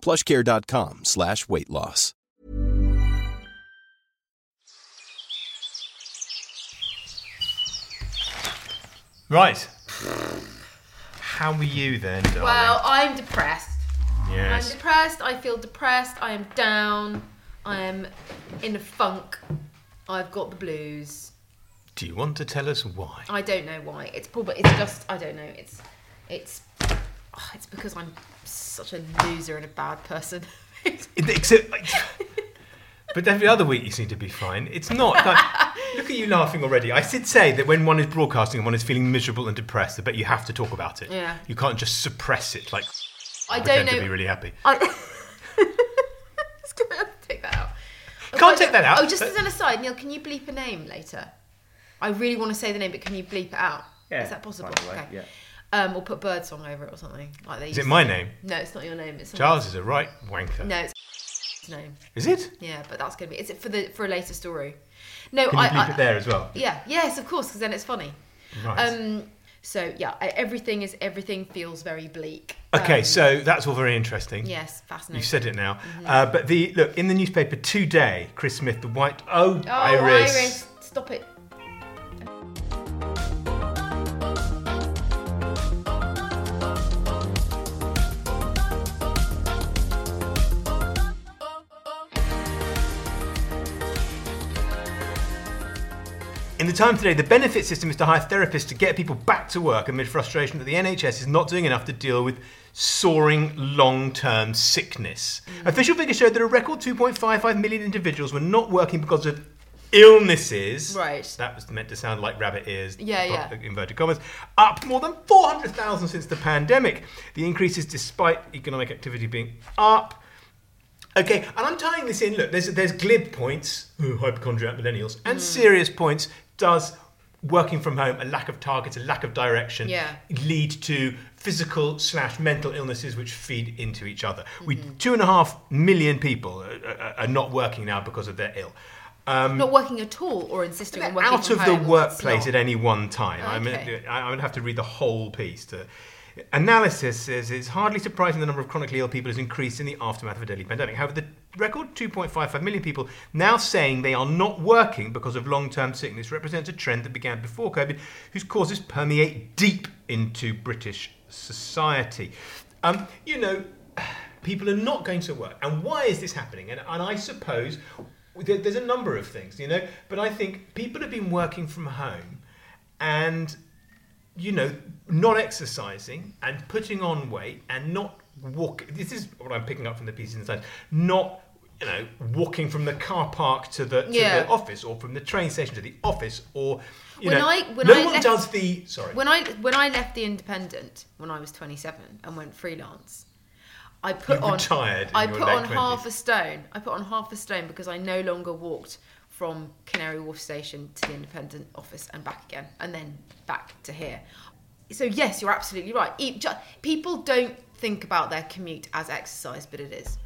plushcare.com slash weight loss. Right. How are you then, darling? Well, I'm depressed. Yes. I'm depressed. I feel depressed. I am down. I am in a funk. I've got the blues. Do you want to tell us why? I don't know why. It's probably it's just I don't know. It's it's oh, it's because I'm such a loser and a bad person. Except, but every other week you seem to be fine. It's not. Like, look at you laughing already. I did say that when one is broadcasting and one is feeling miserable and depressed, I bet you have to talk about it. Yeah. You can't just suppress it. Like I don't know. to be really happy. I, It's gonna take that out. Can't take that out. Oh, just as an aside, Neil, can you bleep a name later? I really want to say the name, but can you bleep it out? Yeah, Is that possible? by the way, okay. yeah. Um, or put birdsong over it or something like they. Is it my do. name? No, it's not your name. It's Charles is a right wanker. No, it's his name. Is it? Yeah, but that's gonna be. Is it for the for a later story? No, Can you I. I it there as well? Yeah. Yes, of course, because then it's funny. Right. Um. So yeah, everything is everything feels very bleak. okay, Um, so that's all very interesting. Yes, fascinating. You've said it now. Mm-hmm. Uh, but the look in the newspaper today, Chris Smith, the white oh, Oh, Iris. Iris, stop it. The time today, the benefit system is to hire therapists to get people back to work amid frustration that the NHS is not doing enough to deal with soaring long-term sickness. Mm. Official figures showed that a record 2.55 million individuals were not working because of illnesses. Right. That was meant to sound like rabbit ears. Yeah, yeah. Inverted commas. Up more than 400,000 since the pandemic. The increase is despite economic activity being up. Okay, and I'm tying this in. Look, there's there's glib points, ooh, hypochondriac millennials, and serious points. Does working from home, a lack of targets, a lack of direction, Yeah. lead to physical slash mental illnesses which feed into each other? We two and a half million people are, are, not working now because of they're ill. Um, Not working at all, or insisting on working out of the home, workplace at any one time. I mean, Okay. I I would have to read the whole piece. To, analysis says it's hardly surprising the number of chronically ill people has increased in the aftermath of a deadly pandemic. However, the record 2.55 million people now saying they are not working because of long-term sickness represents a trend that began before COVID, whose causes permeate deep into British society. Um, you know, people are not going to work. And why is this happening? And, and I suppose there- there's a number of things, you know, but I think people have been working from home and, you know, not exercising and putting on weight and not walk. This is what I'm picking up from the pieces inside. Not, you know, walking from the car park to the, to Yeah. the office or from the train station to the office or, you When know, I- when no I one left- does the, sorry. When I when I left the Independent when I was 27 and went freelance, I put You on I put on half a stone. I put on half a stone because I no longer walked from Canary Wharf station to the Independent office and back again, and then back to here. So yes, you're absolutely right. People don't think about their commute as exercise, but it is.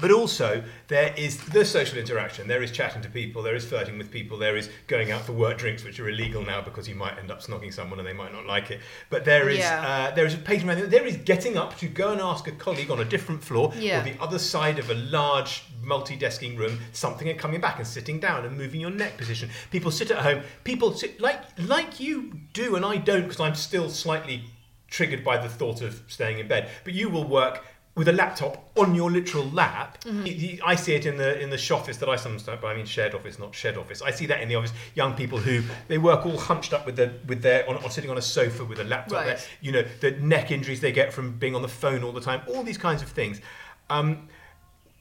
But also, there is the social interaction. There is chatting to people. There is flirting with people. There is going out for work drinks, which are illegal now because you might end up snogging someone and they might not like it. But there is Yeah. uh, there is a page around. There is getting up to go and ask a colleague on a different floor Yeah. or the other side of a large multi-desking room something and coming back and sitting down and moving your neck position. People sit at home. People sit like like you do, and I don't because I'm still slightly triggered by the thought of staying in bed. But you will work with a laptop on your literal lap. Mm-hmm. You- you- I see it in the in the office that I sometimes, but I mean shared office, not shed office. I see that in the office. Young people who they work all hunched up with their with their on, on sitting on a sofa with a laptop. Right. Their- You know the neck injuries they get from being on the phone all the time. All these kinds of things. Um,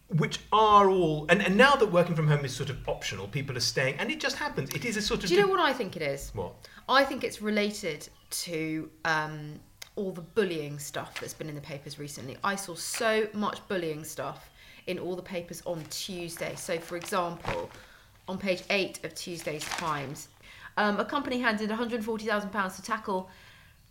which are all and, and now that working from home is sort of optional, people are staying, and it just happens. It is a sort of. Do you know what I think it is? What? I think it's related to um, all the bullying stuff that's been in the papers recently. I saw so much bullying stuff in all the papers on Tuesday. So, for example, on page eight of Tuesday's Times, um, a company handed £140,000 to tackle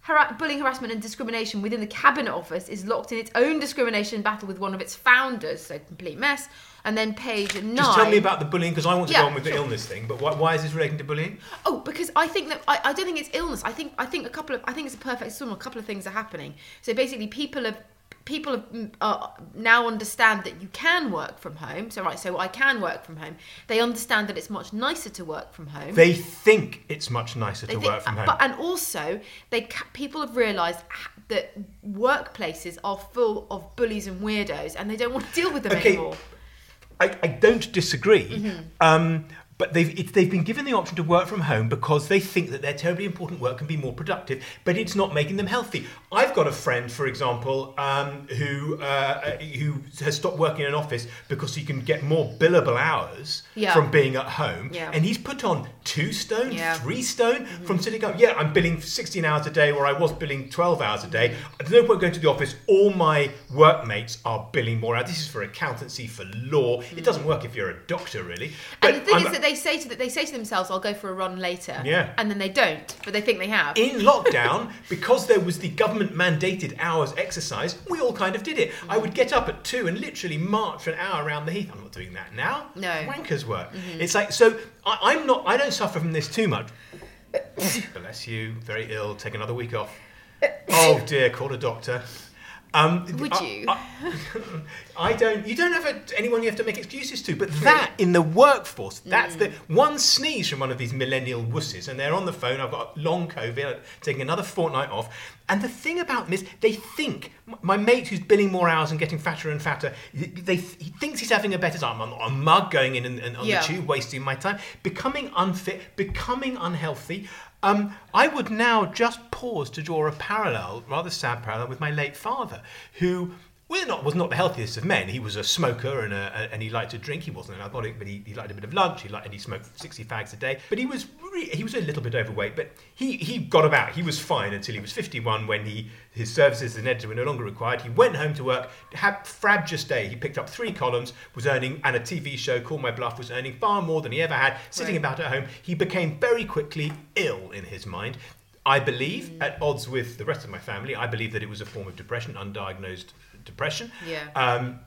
Har- bullying, harassment, and discrimination within the cabinet office is locked in its own discrimination battle with one of its founders. So complete mess. And then page nine. Just tell me about the bullying because I want to Yeah, go on with the sure. illness thing. But why, why is this relating to bullying? Oh, because I think that I, I don't think it's illness. I think I think a couple of I think it's a perfect storm. A couple of things are happening. So basically, people have people have mm, uh, now understand that you can work from home. So right, so I can work from home. They understand that it's much nicer to work from home. They think it's much nicer They to think- work from home. But, and also, they people have realised that workplaces are full of bullies and weirdos, and they don't want to deal with them Okay, anymore. I, I don't disagree. Mm-hmm. Um, but they've, it, they've been given the option to work from home because they think that their terribly important work can be more productive, but it's not making them healthy. I've got a friend, for example, um, who uh, who has stopped working in an office because he can get more billable hours Yeah. from being at home, Yeah. and he's put on two stone, Yeah. Mm-hmm. three stone from sitting up. Yeah, I'm billing 16 hours a day where I was billing 12 hours a day. There's no point going to the office. All my workmates are billing more hours. This is for accountancy, for law. It doesn't work if you're a doctor, really. And the thing I'm- is that they say to that they say to themselves, "I'll go for a run later," Yeah. and then they don't, but they think they have. in lockdown, because there was the government mandated hours exercise, we all kind of did it. I would get up at two and literally march for an hour around the heath. I'm not doing that now. No. Wankers work. Mm-hmm. It's like, so I, I'm not, I don't suffer from this too much. Bless you, very ill, take another week off. Oh dear, call a doctor. Um, Would I- you? I, I don't. You don't have a, anyone you have to make excuses to. But that in the workforce, that's the one sneeze from one of these millennial wusses, and they're on the phone. I've got long COVID, taking another fortnight off. And the thing about them is, they think my mate who's billing more hours and getting fatter and fatter. They he thinks he's having a better time. I'm not a mug going in and, and on Yeah. the tube, wasting my time, becoming unfit, becoming unhealthy. Um, I would now just pause to draw a parallel, rather sad parallel, with my late father, who was not the healthiest of men. He was a smoker and, uh, a, and he liked to drink. He wasn't an alcoholic, but he, he liked a bit of lunch. He liked, and he smoked 60 fags a day. But he was re- he was a little bit overweight, but he, he got about. He was fine until he was 51 when he his services as an editor were no longer required. He went home to work, had frabjous day. He picked up three columns, was earning, and a TV show, Call My Bluff, was earning far more than he ever had, sitting Right. about at home. He became very quickly ill in his mind. I believe, at odds with the rest of my family, I believe that it was a form of depression, undiagnosed depression. Yeah. Um,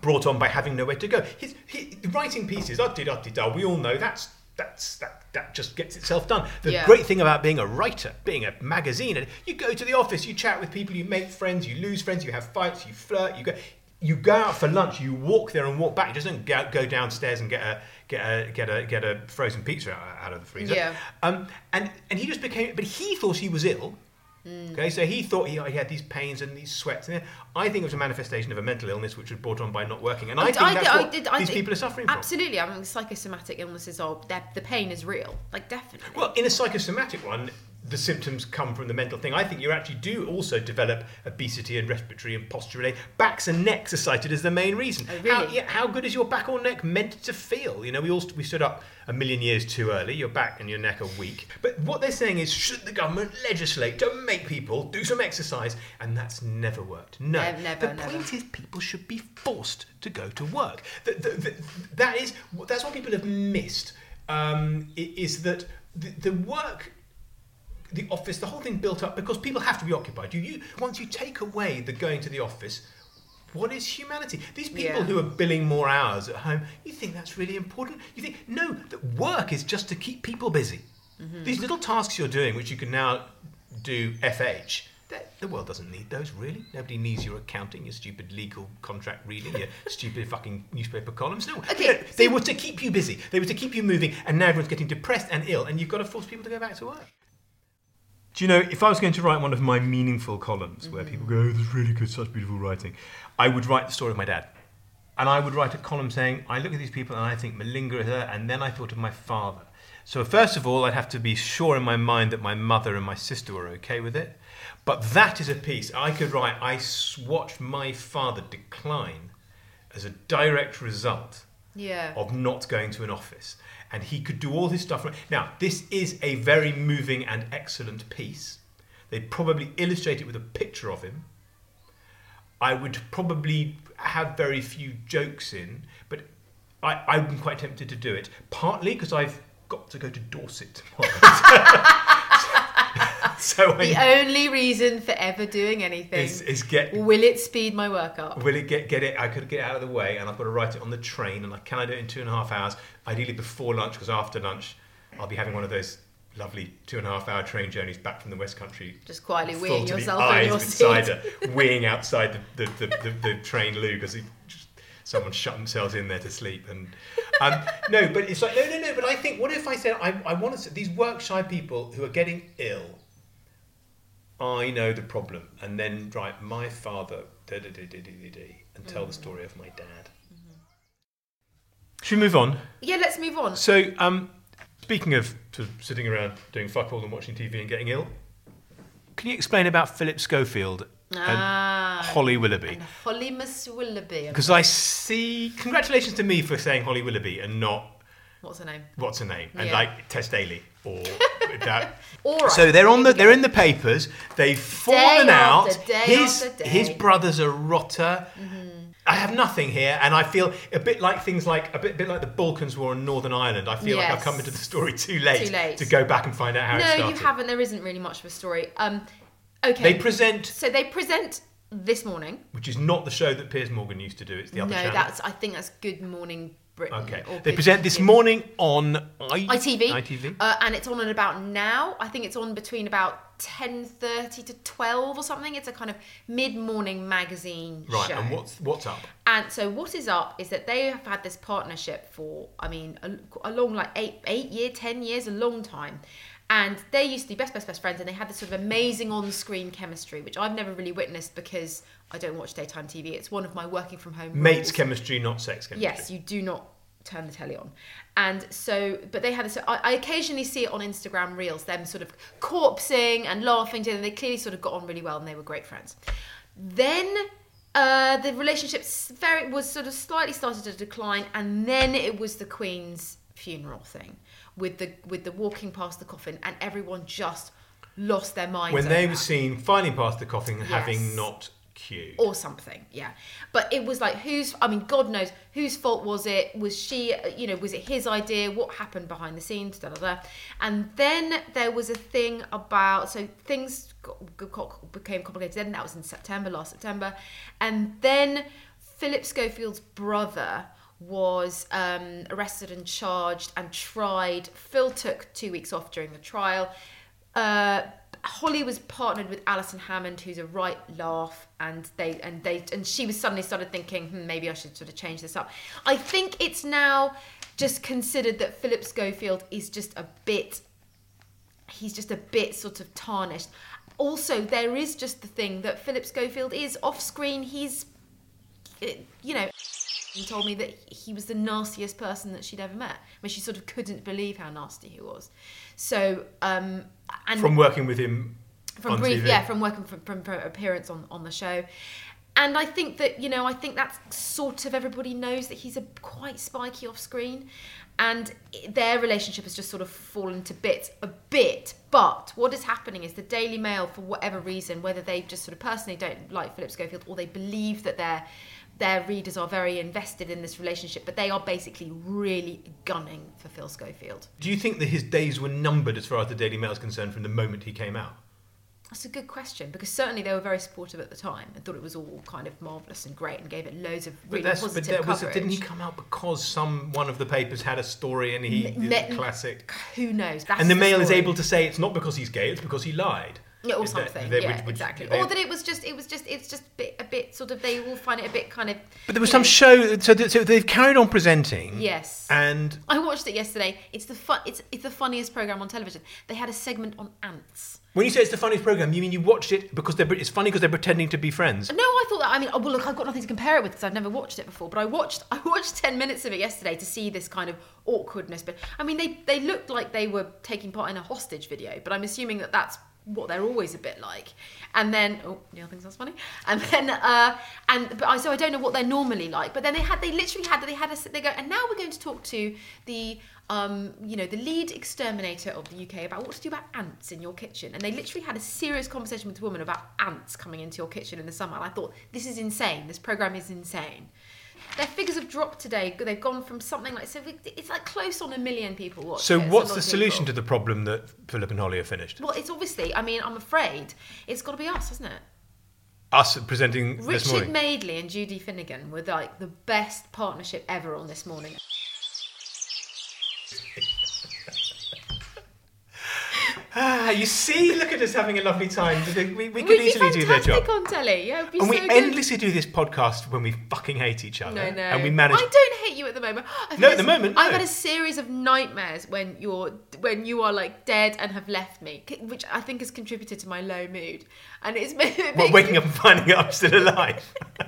brought on by having nowhere to go. His, he, writing pieces, uddy duddy da. We all know that's that's that that just gets itself done. The Yeah. great thing about being a writer, being a magazine, and you go to the office, you chat with people, you make friends, you lose friends, you have fights, you flirt, you go. You go out for lunch. You walk there and walk back. You just don't go, go downstairs and get a get a get a get a frozen pizza out, out of the freezer. Yeah. Um, and and he just became. But he thought he was ill. Mm. Okay, so he thought he, he had these pains and these sweats. And I think it was a manifestation of a mental illness which was brought on by not working. And I, think that's I what did- I these people are suffering from. Absolutely, I mean, psychosomatic illnesses are the pain is real, like definitely. Well, in a psychosomatic one, the symptoms come from the mental thing. I think you actually do also develop obesity and respiratory and postural. Backs and necks are cited as the main reason. Oh, really? How, yeah, how good is your back or neck meant to feel? You know, we all st- we stood up a million years too early. Your back and your neck are weak. But what they're saying is, should the government legislate to make people do some exercise? And that's never worked. No. Ne- never, the never. point is, people should be forced to go to work. The, the, the, that is that's what people have missed. Um, is that the, the work the office, the whole thing built up because people have to be occupied. You, you once you take away the going to the office, what is humanity? These people Yeah. who are billing more hours at home, you think that's really important? You think no, that work is just to keep people busy. Mm-hmm. These little tasks you're doing, which you can now do FH. The world doesn't need those, really. Nobody needs your accounting, your stupid legal contract reading, your stupid fucking newspaper columns. No, Okay, No, they were to keep you busy. They were to keep you moving, and now everyone's getting depressed and ill, and you've got to force people to go back to work. Do you know, if I was going to write one of my meaningful columns where people go, oh, this is really good, such beautiful writing, I would write the story of my dad. And I would write a column saying, I look at these people and I think Malinga is her, and then I thought of my father. So, first of all, I'd have to be sure in my mind that my mother and my sister were okay with it. But that is a piece I could write. I watched my father decline as a direct result Yeah. of not going to an office. And he could do all his stuff. Now, this is a very moving and excellent piece. They'd probably illustrate it with a picture of him. I would probably have very few jokes in, but I, I'm quite tempted to do it. Partly because I've got to go to Dorset tomorrow. so The only reason for ever doing anything is, is get will it speed my work up? Will it get get it? I could get out of the way, and I've got to write it on the train. And I can I do it in two and a half hours? Ideally before lunch, because after lunch, I'll be having one of those lovely two and a half hour train journeys back from the West Country. Just quietly weeing yourself eyes your with seat. cider, weeing outside the the, the, the, the train loo because someone shut themselves in there to sleep. And um, no, but it's like no, no, no. But I think what if I said I, I want to say these work shy people who are getting ill. I know the problem, and then write my father da, da, da, da, da, da, and tell the story of my dad. Should we move on? Yeah, let's move on. So, um, speaking of sort of sitting around doing fuck all and watching TV and getting ill, can you explain about Philip Schofield Ah, and Holly Willoughby? and Holly Miss Willoughby. Because I see. Congratulations to me for saying Holly Willoughby and not What's her name? what's her name and Yeah. like Tess Daly or that. Right. So they're on the they're in the papers. They've fallen out. after day his after day. his brother's a rotter. I have nothing here, and I feel a bit like things like a bit, bit like the Balkans War in Northern Ireland. I feel like I've come into the story too late, Too late. to go back and find out how it No, you haven't. There isn't really much of a story. Um, okay. They present, so they present this morning. which is not the show that Piers Morgan used to do. It's the No, other channel. that's. I think that's Good Morning Britain. okay. They present this morning on I- ITV. ITV. Uh, and it's on at about now. I think it's on between about ten thirty to twelve or something. It's a kind of mid-morning magazine show. right. show. And what's what's up? And so what is up is that they have had this partnership for, I mean, a, a long like eight, eight year, ten years, a long time. And they used to be best, best, best friends, and they had this sort of amazing on-screen chemistry, which I've never really witnessed because I don't watch daytime TV. It's one of my working from home Mates rules. chemistry, not sex chemistry. Yes, you do not turn the telly on. And so, but they had this. I, I occasionally see it on Instagram reels, them sort of corpsing and laughing together. They clearly sort of got on really well, and they were great friends. Then uh, the relationship very was sort of slightly started to decline, and then it was the Queen's funeral thing with the with the walking past the coffin, and everyone just lost their minds When they that were seen filing past the coffin, having not queued. or something yeah. But it was like whose i mean god knows whose fault was it? Was she you know was it his idea? What happened behind the scenes? Da, da, da. and then there was a thing about so things got, got, became complicated. Then that was in september last september. And then philip schofield's brother was um, arrested and charged and tried phil took two weeks off during the trial uh, Holly was partnered with Alison Hammond, who's a right laugh, and they and they and she was suddenly started thinking, hmm, maybe I should sort of change this up. I think it's now just considered that Philip Schofield is just a bit. He's just a bit sort of tarnished. Also, there is just the thing that Philip Schofield is off screen. He's, you know, he told me that he was the nastiest person that she'd ever met. I mean, she sort of couldn't believe how nasty he was. So, um, and From working with him from brief, TV. yeah, from working from, from, from appearance on, on the show. And I think that, you know, I think that's sort of everybody knows that he's a quite spiky off screen. And their relationship has just sort of fallen to bits a bit. But what is happening is the Daily Mail, for whatever reason, whether they just sort of personally don't like Philip Schofield or they believe that their their readers are very invested in this relationship, but they are basically really gunning for Phil Schofield. Do you think that his days were numbered as far as the Daily Mail is concerned from the moment he came out? That's a good question because certainly they were very supportive at the time and thought it was all kind of marvelous and great and gave it loads of really But, positive but was, coverage. didn't he come out because some one of the papers had a story and he Ne- did classic? Who knows? That's And the Mail is able to say it's not because he's gay; it's because he lied. Yeah, or That- something. yeah, would- exactly. or that it was just, it was just, it's just a bit, a bit sort of. They all find it a bit kind of. But there was some know- show, so, th- so they've carried on presenting. Yes. And I watched it yesterday. It's the fun. It's it's the funniest program on television. They had a segment on ants. when you say it's the funniest program, you mean you watched it because they're it's funny because they're pretending to be friends. No, I thought that. I mean, oh, well, look, I've got nothing to compare it with because I've never watched it before. But I watched, I watched ten minutes of it yesterday to see this kind of awkwardness. But I mean, they they looked like they were taking part in a hostage video. But I'm assuming that that's what they're always a bit like. And then, oh, Neil thinks that's funny. And then, uh, and but I so I don't know what they're normally like. But then they had, they literally had, they had a, they go, and now we're going to talk to the. Um, you know, the lead exterminator of the UK about what to do about ants in your kitchen. And they literally had a serious conversation with a woman about ants coming into your kitchen in the summer. And I thought, this is insane. This program is insane. Their figures have dropped today. They've gone from something like so it's like close on a million people watch. So it. What's the solution people. to the problem that Philip and Holly have finished? Well, it's obviously. I mean, I'm afraid it's got to be us, hasn't it? Us presenting this Richard. Madeley and Judy Finnegan were like the best partnership ever on this morning. Ah, you see, look at us having a lovely time. We, we, could easily do their job. on telly. Yeah, And so we good. endlessly do this podcast when we fucking hate each other. No, no. And we manage. I don't hate you at the moment. I've No, at the moment, I've no. had a series of nightmares when you're when you are like dead and have left me, which I think has contributed to my low mood. And it's it makes waking up and finding out I'm still alive.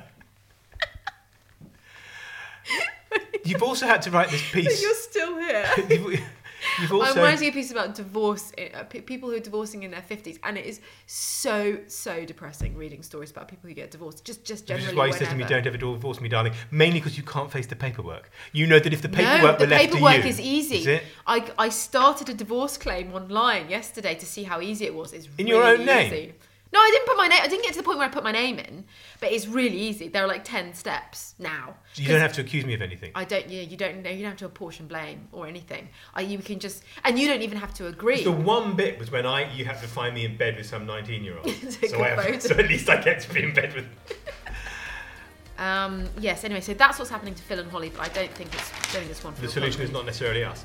You've also had to write this piece. you're still here. You've, you've I'm also. writing a piece about divorce, uh, people who are divorcing in their 50s, and it is so so depressing reading stories about people who get divorced. Just just Which generally. is why you said to me, "Don't ever divorce me, darling." Mainly because you can't face the paperwork. You know that if the No, paperwork the left paperwork to you, is easy. Is it? I, I started a divorce claim online yesterday to see how easy it was. It's In really your own name? easy. No, I didn't put my name. I didn't get to the point where I put my name in, but it's really easy. There are like ten steps now. You don't have to accuse me of anything. I don't. Yeah, you don't. know. You don't have to apportion blame or anything. I, you can just, and you don't even have to agree. The one bit was when I you have to find me in bed with some nineteen-year-old. So, a I have- so at least I get to be in bed with. Um, yes. Anyway, so that's what's happening to Phil and Holly, but I don't think it's. Don't think one. for The solution is not necessarily us.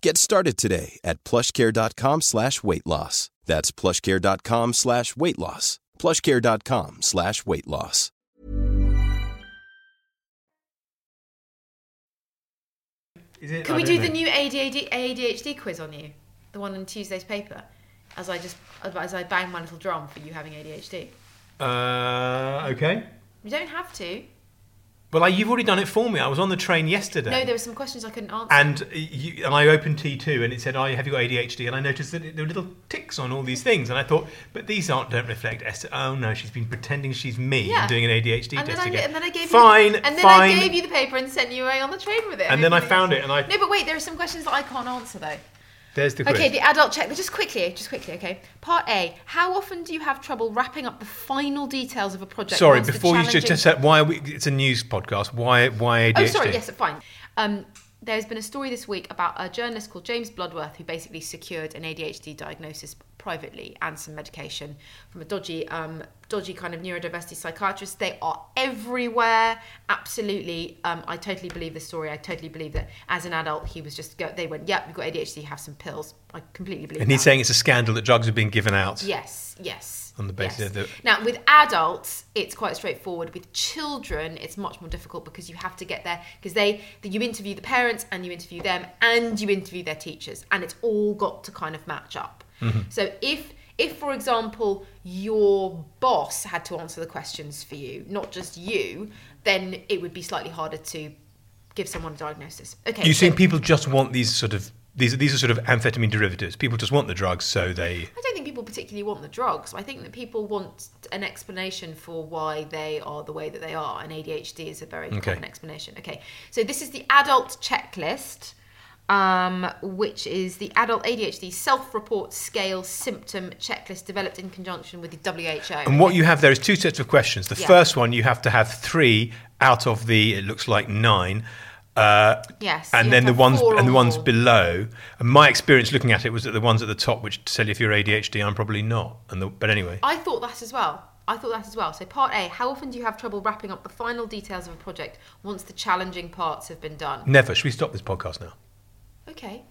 Get started today at plushcare.com slash weight loss. That's plushcare.com slash weight loss. plushcare.com slash weight loss. Is? Can we don't do know. the new ADHD, ADHD quiz on you? The one in Tuesday's paper? As I just as I bang my little drum for you having ADHD. Uh, okay. You don't have to. Well, I, you've already done it for me. I was on the train yesterday. No, there were some questions I couldn't answer. and uh, you, and I opened T2 and it said, "Oh, have you got ADHD?" And I noticed that there were little ticks on all these things, and I thought, "But these aren't don't reflect Esther." Oh no, she's been pretending she's me Yeah. and doing an ADHD and then, test I, again. and then I gave fine, you, and then fine. I gave you the paper and sent you away on the train with it. and then I found it, and I No, but wait, there are some questions that I can't answer though. There's the quiz. Okay, the adult check. But just quickly, just quickly. Okay. Part A: How often do you have trouble wrapping up the final details of a project? Sorry, before you just, challenging- just said why are we, it's a news podcast. Why why ADHD? Oh, sorry. Yes, fine. Um, there's been a story this week about a journalist called James Bloodworth who basically secured an ADHD diagnosis privately and some medication from a dodgy, um, dodgy kind of neurodiversity psychiatrist. They are everywhere. Absolutely, um, I totally believe this story. I totally believe that as an adult, he was just go. They went, "Yep, you've got ADHD. Have some pills." I completely believe. And he's saying it's a scandal that drugs are being given out. Yes, yes. On the basis yes. of the- Now, with adults, it's quite straightforward. With children, it's much more difficult because you have to get there because they you interview the parents and you interview them and you interview their teachers, and it's all got to kind of match up. Mm-hmm. So if if, for example, your boss had to answer the questions for you, not just you, then it would be slightly harder to give someone a diagnosis. Okay. You so- think people just want these sort of these these are sort of amphetamine derivatives? People just want the drugs, so they. I don't think people particularly want the drugs. I think that people want an explanation for why they are the way that they are, and ADHD is a very Okay. common explanation. Okay, so this is the adult checklist, um, which is the adult ADHD self-report scale symptom checklist developed in conjunction with the WHO. And what you have there is two sets of questions. The Yeah. first one you have to have three out of the it looks like nine. Uh, Yes, and then the ones and the ones below. And my experience looking at it was that the ones at the top, which tell you if you're ADHD, I'm probably not. And the, but anyway, I thought that as well. I thought that as well. So, part A how often do you have trouble wrapping up the final details of a project once the challenging parts have been done? never. Should we stop this podcast now? Okay.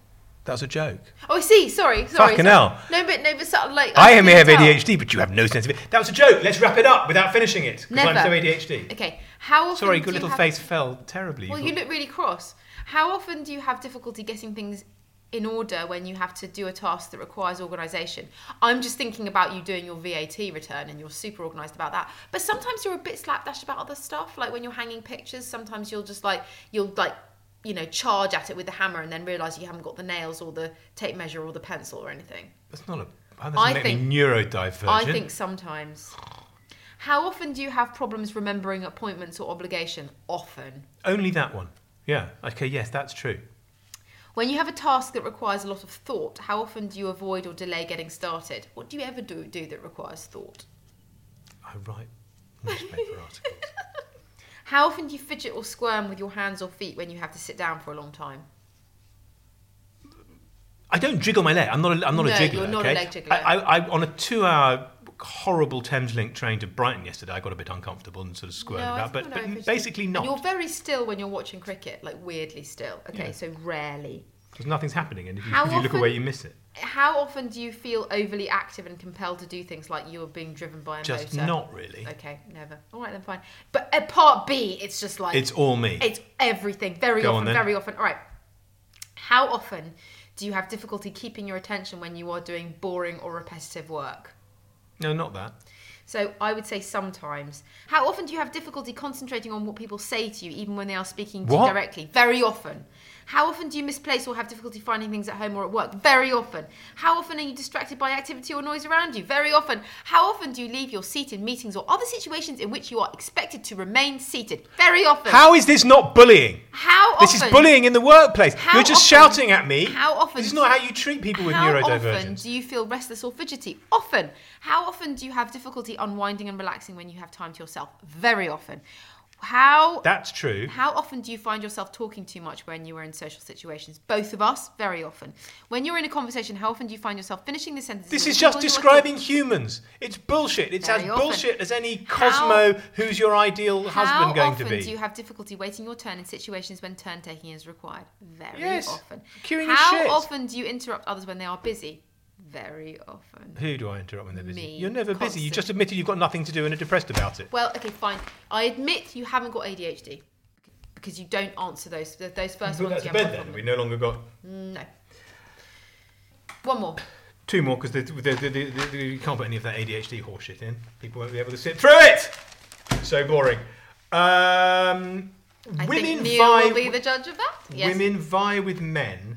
That was a joke. Oh, I see. Sorry, sorry. Fucking sorry. hell. No, but no, but of like I may have. ADHD, but you have no sense of it. That was a joke. Let's wrap it up without finishing it. Because I'm so ADHD. Okay. How often? Sorry, do good you little have- face fell terribly. Well, you look really cross. How often do you have difficulty getting things in order when you have to do a task that requires organisation? I'm just thinking about you doing your VAT return and you're super organised about that. But sometimes you're a bit slapdash about other stuff. Like when you're hanging pictures, sometimes you'll just like you'll like you know charge at it with the hammer and then realise you haven't got the nails or the tape measure or the pencil or anything. That's not a. That I make think- me neurodivergent. I think sometimes. How often do you have problems remembering appointments or obligation? Often. Only that one. Yeah. Okay. Yes, that's true. When you have a task that requires a lot of thought, how often do you avoid or delay getting started? What do you ever do, do that requires thought? I write newspaper articles. How often do you fidget or squirm with your hands or feet when you have to sit down for a long time? I don't jiggle my leg. I'm not. A, I'm not No, a jiggler. you're not a leg jiggler. I, I, I, on a two-hour horrible Thameslink train to Brighton yesterday, I got a bit uncomfortable and sort of squirmed No, about, but, but basically And not. you're very still when you're watching cricket, like weirdly still. Okay, Yeah. so rarely. Because nothing's happening, and if you, if you look away, you miss it. How often do you feel overly active and compelled to do things like you're being driven by a Just motor? not really. Okay, never. All right, then fine. But at part B, it's just like It's all me. It's everything. Very Go on often, then. very often. All right. How often do you have difficulty keeping your attention when you are doing boring or repetitive work? No, not that. So I would say sometimes. How often do you have difficulty concentrating on what people say to you, even when they are speaking to What? you directly? Very often. How often do you misplace or have difficulty finding things at home or at work? Very often. How often are you distracted by activity or noise around you? Very often. How often do you leave your seat in meetings or other situations in which you are expected to remain seated? Very often. How is this not bullying? How often? This is bullying in the workplace. How You're just often- shouting at me. How often? This is not how you treat people with How often do you feel restless or fidgety? Often. How often do you have difficulty unwinding and relaxing when you have time to yourself? Very often. How That's true. how often do you find yourself talking too much when you are in social situations? Both of us, very often. When you're in a conversation, how often do you find yourself finishing the sentence? This is just people you are describing humans. It's bullshit. It's as often. bullshit as any Cosmo who's your ideal How husband going often to be. do you have difficulty waiting your turn in situations when turn taking is required? Very Yes. often. Queuing is how shit. often do you interrupt others when they are busy? Very often. Who do I interrupt when they're busy? Me, You're never busy. You just admitted you've got nothing to do and are depressed about it. Well, okay, fine. I admit you haven't got ADHD because you don't answer those those first ones. bed then. We no longer got No. One more. two more because you can't put any of that ADHD horseshit in. People won't be able to sit through it. So boring. Um, I women vie. will be the judge of that. Yes. Women vie with men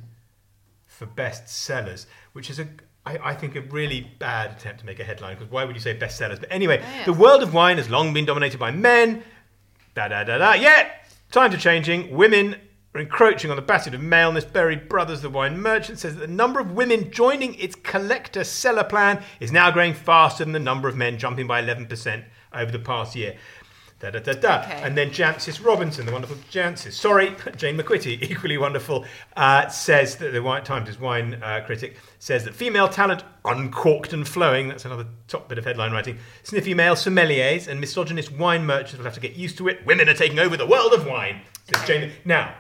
for best sellers, which is a I, I think a really bad attempt to make a headline because why would you say best sellers? But anyway, Oh, the world of wine has long been dominated by men. Da da da da. Yet times are changing. Women are encroaching on the basket of maleness. Berry Brothers, the wine merchant, says that the number of women joining its collector cellar plan is now growing faster than the number of men, jumping by 11% over the past year. Da, da, da, da. Okay. And then Jancis Robinson, the wonderful Jancis. Sorry, Jane MacQuitty, equally wonderful, uh, says that the White Times is wine uh, critic says that female talent, uncorked and flowing, that's another top bit of headline writing, sniffy male sommeliers and misogynist wine merchants will have to get used to it. Women are taking over the world of wine, says Jane. Now,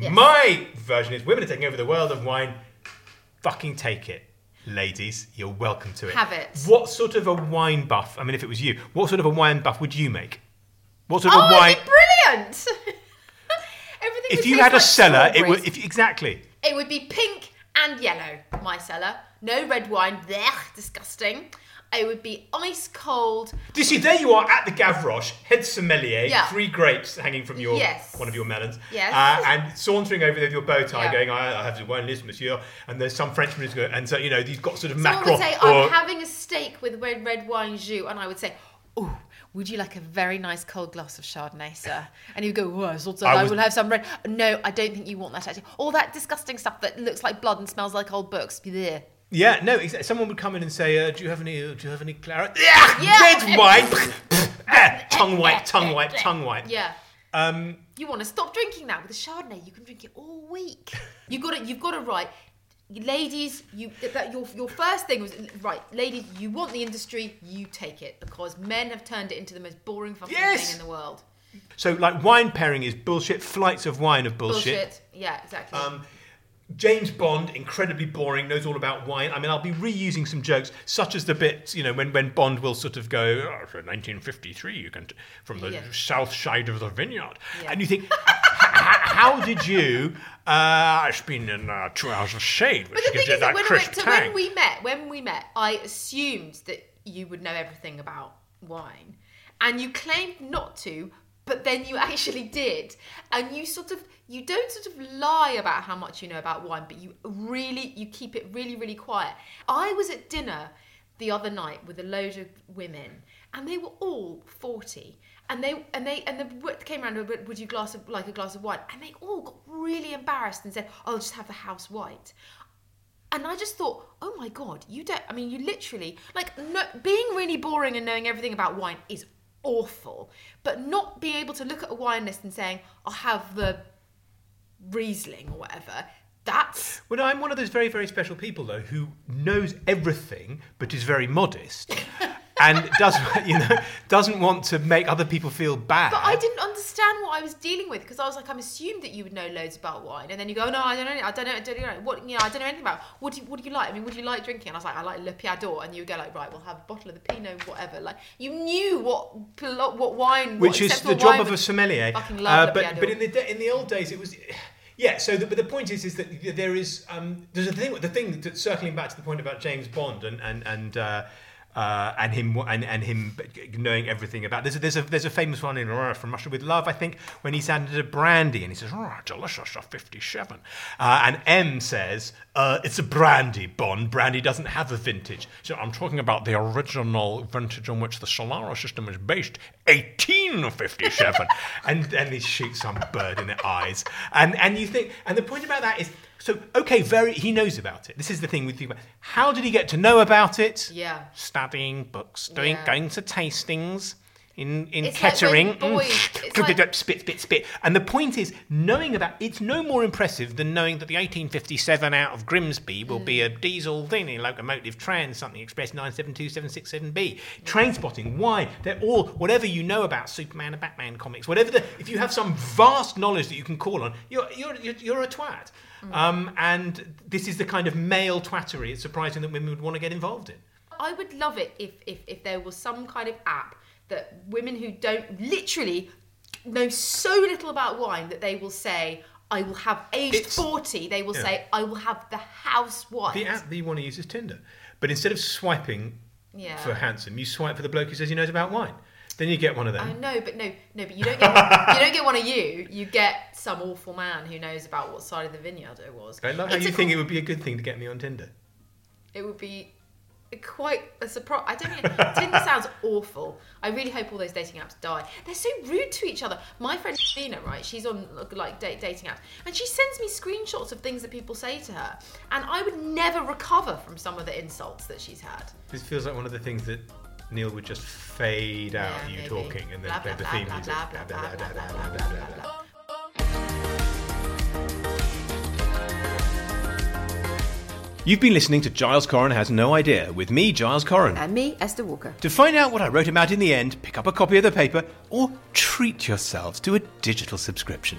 Yes. my version is women are taking over the world of wine. Fucking take it. Ladies, you're welcome to it. Have it. What sort of a wine buff? I mean, if it was you, what sort of a wine buff would you make? What sort Oh, of wine? it'd be brilliant! Everything If you had a cellar, it would. If exactly. It would be pink and yellow, my cellar. No red wine. There, disgusting. It would be ice cold. Do you see? There you are at the Gavroche, head sommelier, Yeah. three grapes hanging from your Yes. one of your melons, Yes. uh, and sauntering over there with your bow tie, Yeah. going, I, "I have the wine list, monsieur." And there's some Frenchman who's going, and so you know, you've got sort of Someone mackerel would say, or I'm having a steak with red, red wine jus. And I would say, Oh, would you like a very nice cold glass of Chardonnay, sir? And he'd go, I. I I, was- will have some red. No, I don't think you want that actually. All that disgusting stuff that looks like blood and smells like old books. Blech. Yeah, no. Someone would come in and say, uh, "Do you have any? Uh, do you have any claret? Yeah, Yeah. red wine. Ah, tongue wipe, tongue wipe, tongue wipe. Yeah. Um, You want to stop drinking that with a Chardonnay? You can drink it all week. You got to, You've got to write, ladies. You that your your first thing was right, ladies. You want the industry, you take it because men have turned it into the most boring fucking Yes. thing in the world. so, like, wine pairing is bullshit. Flights of wine are bullshit. Bullshit. Yeah, exactly. Um, James Bond, incredibly boring, knows all about wine. I mean, I'll be reusing some jokes, such as the bit, you know, when, when Bond will sort of go, oh, 1953, you can, t- from the Yeah. south side of the vineyard. Yeah. And you think, how did you, uh, it's been in uh, two hours of shade, which But the gives thing you is that when, crisp so tang. when we met, when we met, I assumed that you would know everything about wine, and you claimed not to, but then you actually did, and you sort of you don't sort of lie about how much you know about wine, but you really you keep it really really quiet. I was at dinner the other night with a load of women, and they were all forty. And they and they and the came around. Would you glass of like a glass of wine? And they all got really embarrassed and said, "I'll just have the house white." And I just thought, oh my god, you don't. I mean, you literally like no, being really boring and knowing everything about wine is awful, but not being able to look at a wine list and saying, I'll have the Riesling or whatever. That's Well, I'm one of those very, very special people, though, who knows everything but is very modest, and doesn't, you know, doesn't want to make other people feel bad. But I didn't understand what I was dealing with because I was like, I'm assumed that you would know loads about wine, and then you go, no, I don't know, I don't know, I don't know what, you know, I don't know anything about. What do you, what do you like? I mean, would you like drinking? And I was like, I like Le Piat d'Or, and you would go like, right, we'll have a bottle of the Pinot, whatever. Like you knew what what wine, which what is the job of a sommelier. Fucking love Uh, but but in the in the old days, it was. Yeah, so the, but the point is, is that there is um, there's a thing. The thing that circling back to the point about James Bond and and and uh, uh, and him and, and him knowing everything about. There's a, there's a there's a famous one in from Russia with Love, I think, when he's handed a brandy and he says, "Oh, delicious, a 57," uh, and M says, uh, "It's a brandy, Bond. Brandy doesn't have a vintage." So I'm talking about the original vintage on which the solera system is based, 1857, and then he shoots some bird in the eyes, and and you think, and the point about that is. So okay, very he knows about it. This is the thing we think about. How did he get to know about it? Yeah. studying books, doing Yeah. going to tastings in in It's Kettering. boys- Mm. it's like- spit, spit, spit. And the point is, knowing about it's no more impressive than knowing that the 1857 out of Grimsby will be a Mm. diesel thing, a locomotive trans something express 972767B. Train spotting, why? They're all whatever you know about Superman and Batman comics, whatever the if you have some vast knowledge that you can call on, you're you're you're, you're a twat. Mm. Um, and this is the kind of male twattery. It's surprising that women would want to get involved in. I would love it if, if if there was some kind of app that women who don't literally know so little about wine that they will say, I will have aged It's- 40, they will yeah. say, I will have the house wine. The app that you want to use is Tinder. But instead of swiping Yeah. for handsome, you swipe for the bloke who says he knows about wine. Then you get one of them. I know, but no, no, but you don't get one, you don't get one of you. You get some awful man who knows about what side of the vineyard it was. I love how It's you a think it would be a good thing to get me on Tinder. it would be quite a surprise. I don't know. Tinder sounds awful. I really hope all those dating apps die. They're so rude to each other. My friend Nina, right? She's on like date, dating apps, and she sends me screenshots of things that people say to her, and I would never recover from some of the insults that she's had. This feels like one of the things that Neil would just fade out yeah, you maybe. talking and then blah, play blah, the theme blah, music. You've been listening to Giles Coren Has No Idea with me, Giles Coren. And me, Esther Walker. To find out what I wrote about in the end, pick up a copy of the paper or treat yourselves to a digital subscription.